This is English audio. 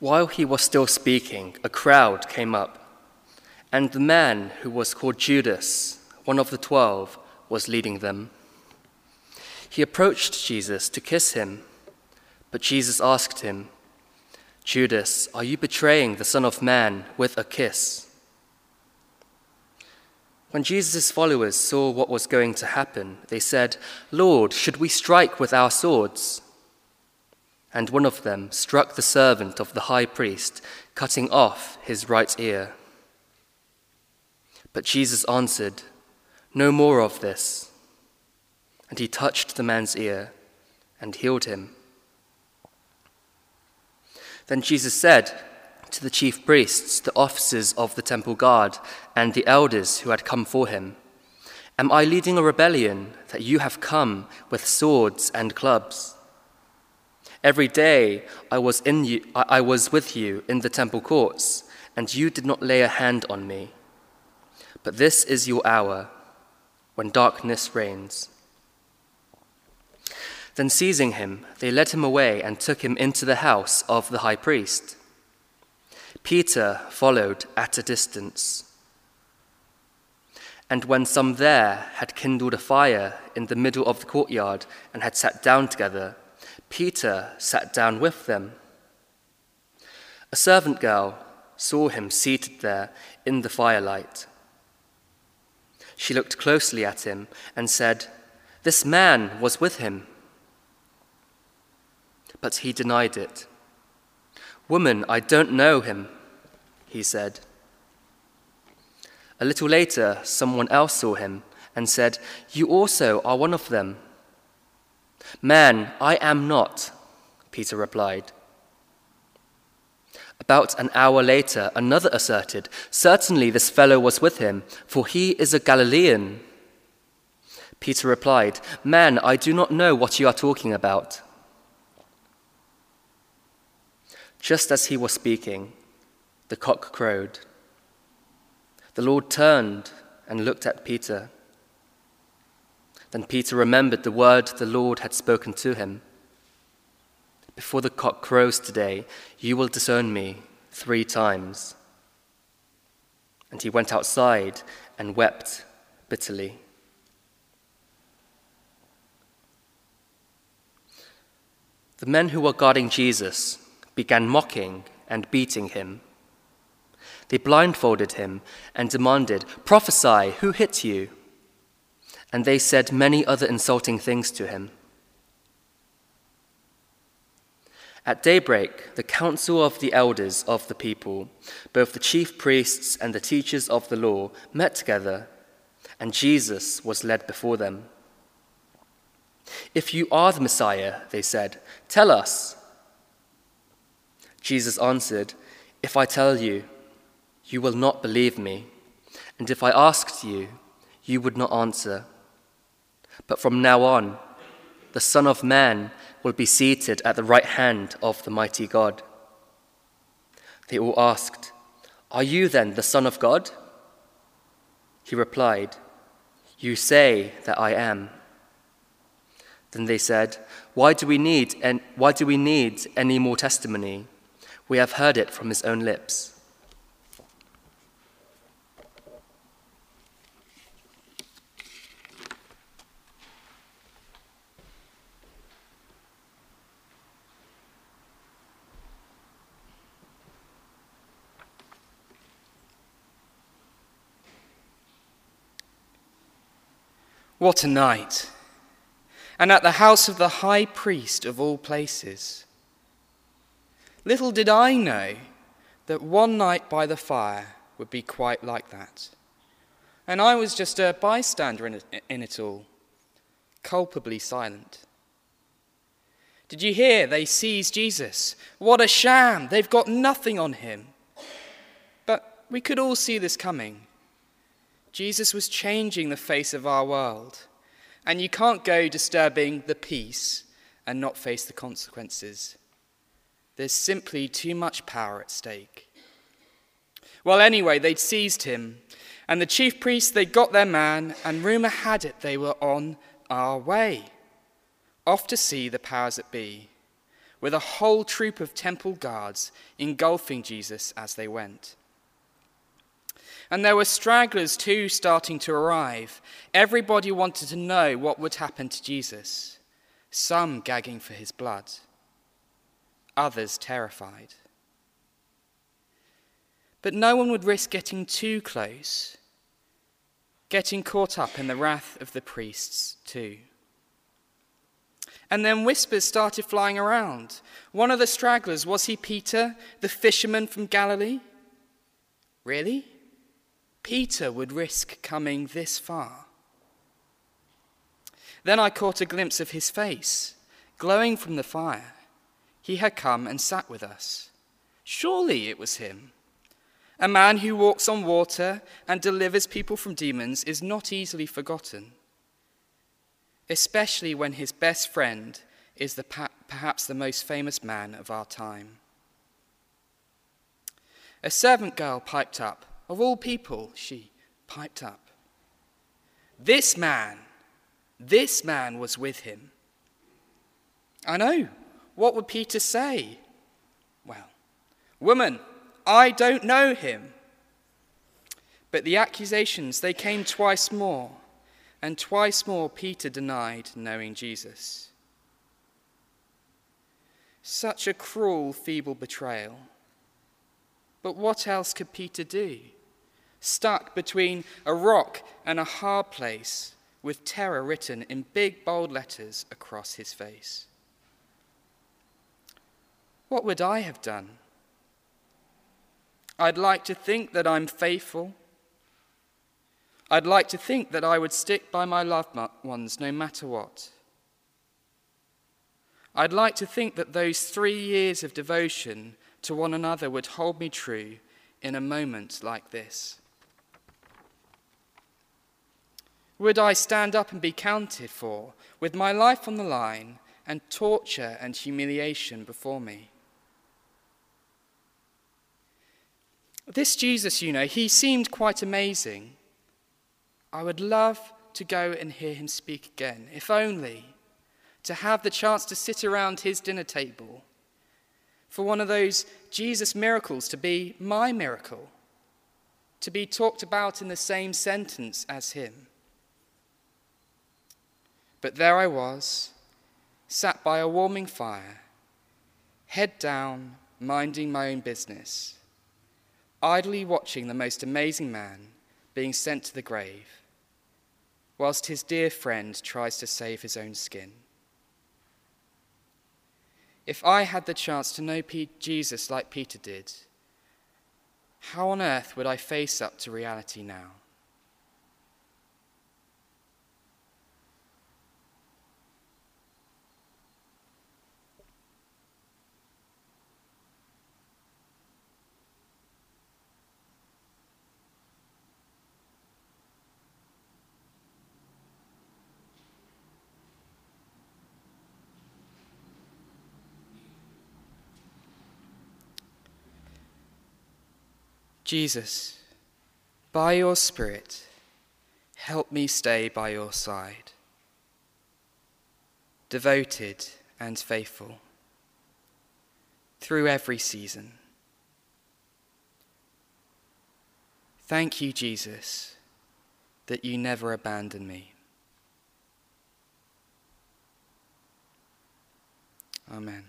While he was still speaking, a crowd came up, and the man who was called Judas, one of the twelve, was leading them. He approached Jesus to kiss him, but Jesus asked him, Judas, are you betraying the Son of Man with a kiss? When Jesus' followers saw what was going to happen, they said, Lord, should we strike with our swords? And one of them struck the servant of the high priest, cutting off his right ear. But Jesus answered, No more of this. And he touched the man's ear and healed him. Then Jesus said, to the chief priests, the officers of the temple guard, and the elders who had come for him Am I leading a rebellion that you have come with swords and clubs? Every day I was, in you, I was with you in the temple courts, and you did not lay a hand on me. But this is your hour when darkness reigns. Then, seizing him, they led him away and took him into the house of the high priest. Peter followed at a distance. And when some there had kindled a fire in the middle of the courtyard and had sat down together, Peter sat down with them. A servant girl saw him seated there in the firelight. She looked closely at him and said, This man was with him. But he denied it. Woman, I don't know him, he said. A little later, someone else saw him and said, You also are one of them. Man, I am not, Peter replied. About an hour later, another asserted, Certainly this fellow was with him, for he is a Galilean. Peter replied, Man, I do not know what you are talking about. Just as he was speaking, the cock crowed. The Lord turned and looked at Peter. Then Peter remembered the word the Lord had spoken to him Before the cock crows today, you will disown me three times. And he went outside and wept bitterly. The men who were guarding Jesus began mocking and beating him. They blindfolded him and demanded, Prophesy, who hit you? And they said many other insulting things to him. At daybreak, the council of the elders of the people, both the chief priests and the teachers of the law, met together, and Jesus was led before them. If you are the Messiah, they said, tell us. Jesus answered, If I tell you, you will not believe me, and if I asked you, you would not answer. But from now on, the Son of Man will be seated at the right hand of the mighty God. They all asked, Are you then the Son of God? He replied, You say that I am. Then they said, Why do we need, and why do we need any more testimony? We have heard it from his own lips. What a night! And at the house of the high priest of all places. Little did I know that one night by the fire would be quite like that. And I was just a bystander in it, in it all, culpably silent. Did you hear they seized Jesus? What a sham! They've got nothing on him. But we could all see this coming. Jesus was changing the face of our world. And you can't go disturbing the peace and not face the consequences. There's simply too much power at stake. Well, anyway, they'd seized him, and the chief priests, they got their man, and rumor had it they were on our way, off to see the powers that be. with a whole troop of temple guards engulfing Jesus as they went. And there were stragglers too starting to arrive. Everybody wanted to know what would happen to Jesus, some gagging for his blood, others terrified. But no one would risk getting too close, getting caught up in the wrath of the priests too. And then whispers started flying around. One of the stragglers, was he Peter, the fisherman from Galilee? Really? Peter would risk coming this far. Then I caught a glimpse of his face, glowing from the fire. He had come and sat with us. Surely it was him. A man who walks on water and delivers people from demons is not easily forgotten especially when his best friend is the, perhaps the most famous man of our time. A servant girl piped up. Of all people, she piped up. This man, this man was with him. I know. What would Peter say? Well, woman, I don't know him. But the accusations, they came twice more. And twice more Peter denied knowing Jesus. Such a cruel, feeble betrayal. But what else could Peter do? Stuck between a rock and a hard place, with terror written in big, bold letters across his face. What would I have done? I'd like to think that I'm faithful I'd like to think that I would stick by my loved ones no matter what. I'd like to think that those three years of devotion to one another would hold me true in a moment like this. Would I stand up and be counted for, with my life on the line and torture and humiliation before me? This Jesus, you know, he seemed quite amazing. I would love to go and hear him speak again, if only to have the chance to sit around his dinner table, for one of those Jesus miracles to be my miracle, to be talked about in the same sentence as him. But there I was, sat by a warming fire, head down, minding my own business, idly watching the most amazing man being sent to the grave whilst his dear friend tries to save his own skin. If I had the chance to know Jesus like Peter did, how on earth would I face up to reality now? Jesus, by your Spirit, help me stay by your side, devoted and faithful through every season. Thank you, Jesus, that you never abandon me. Amen.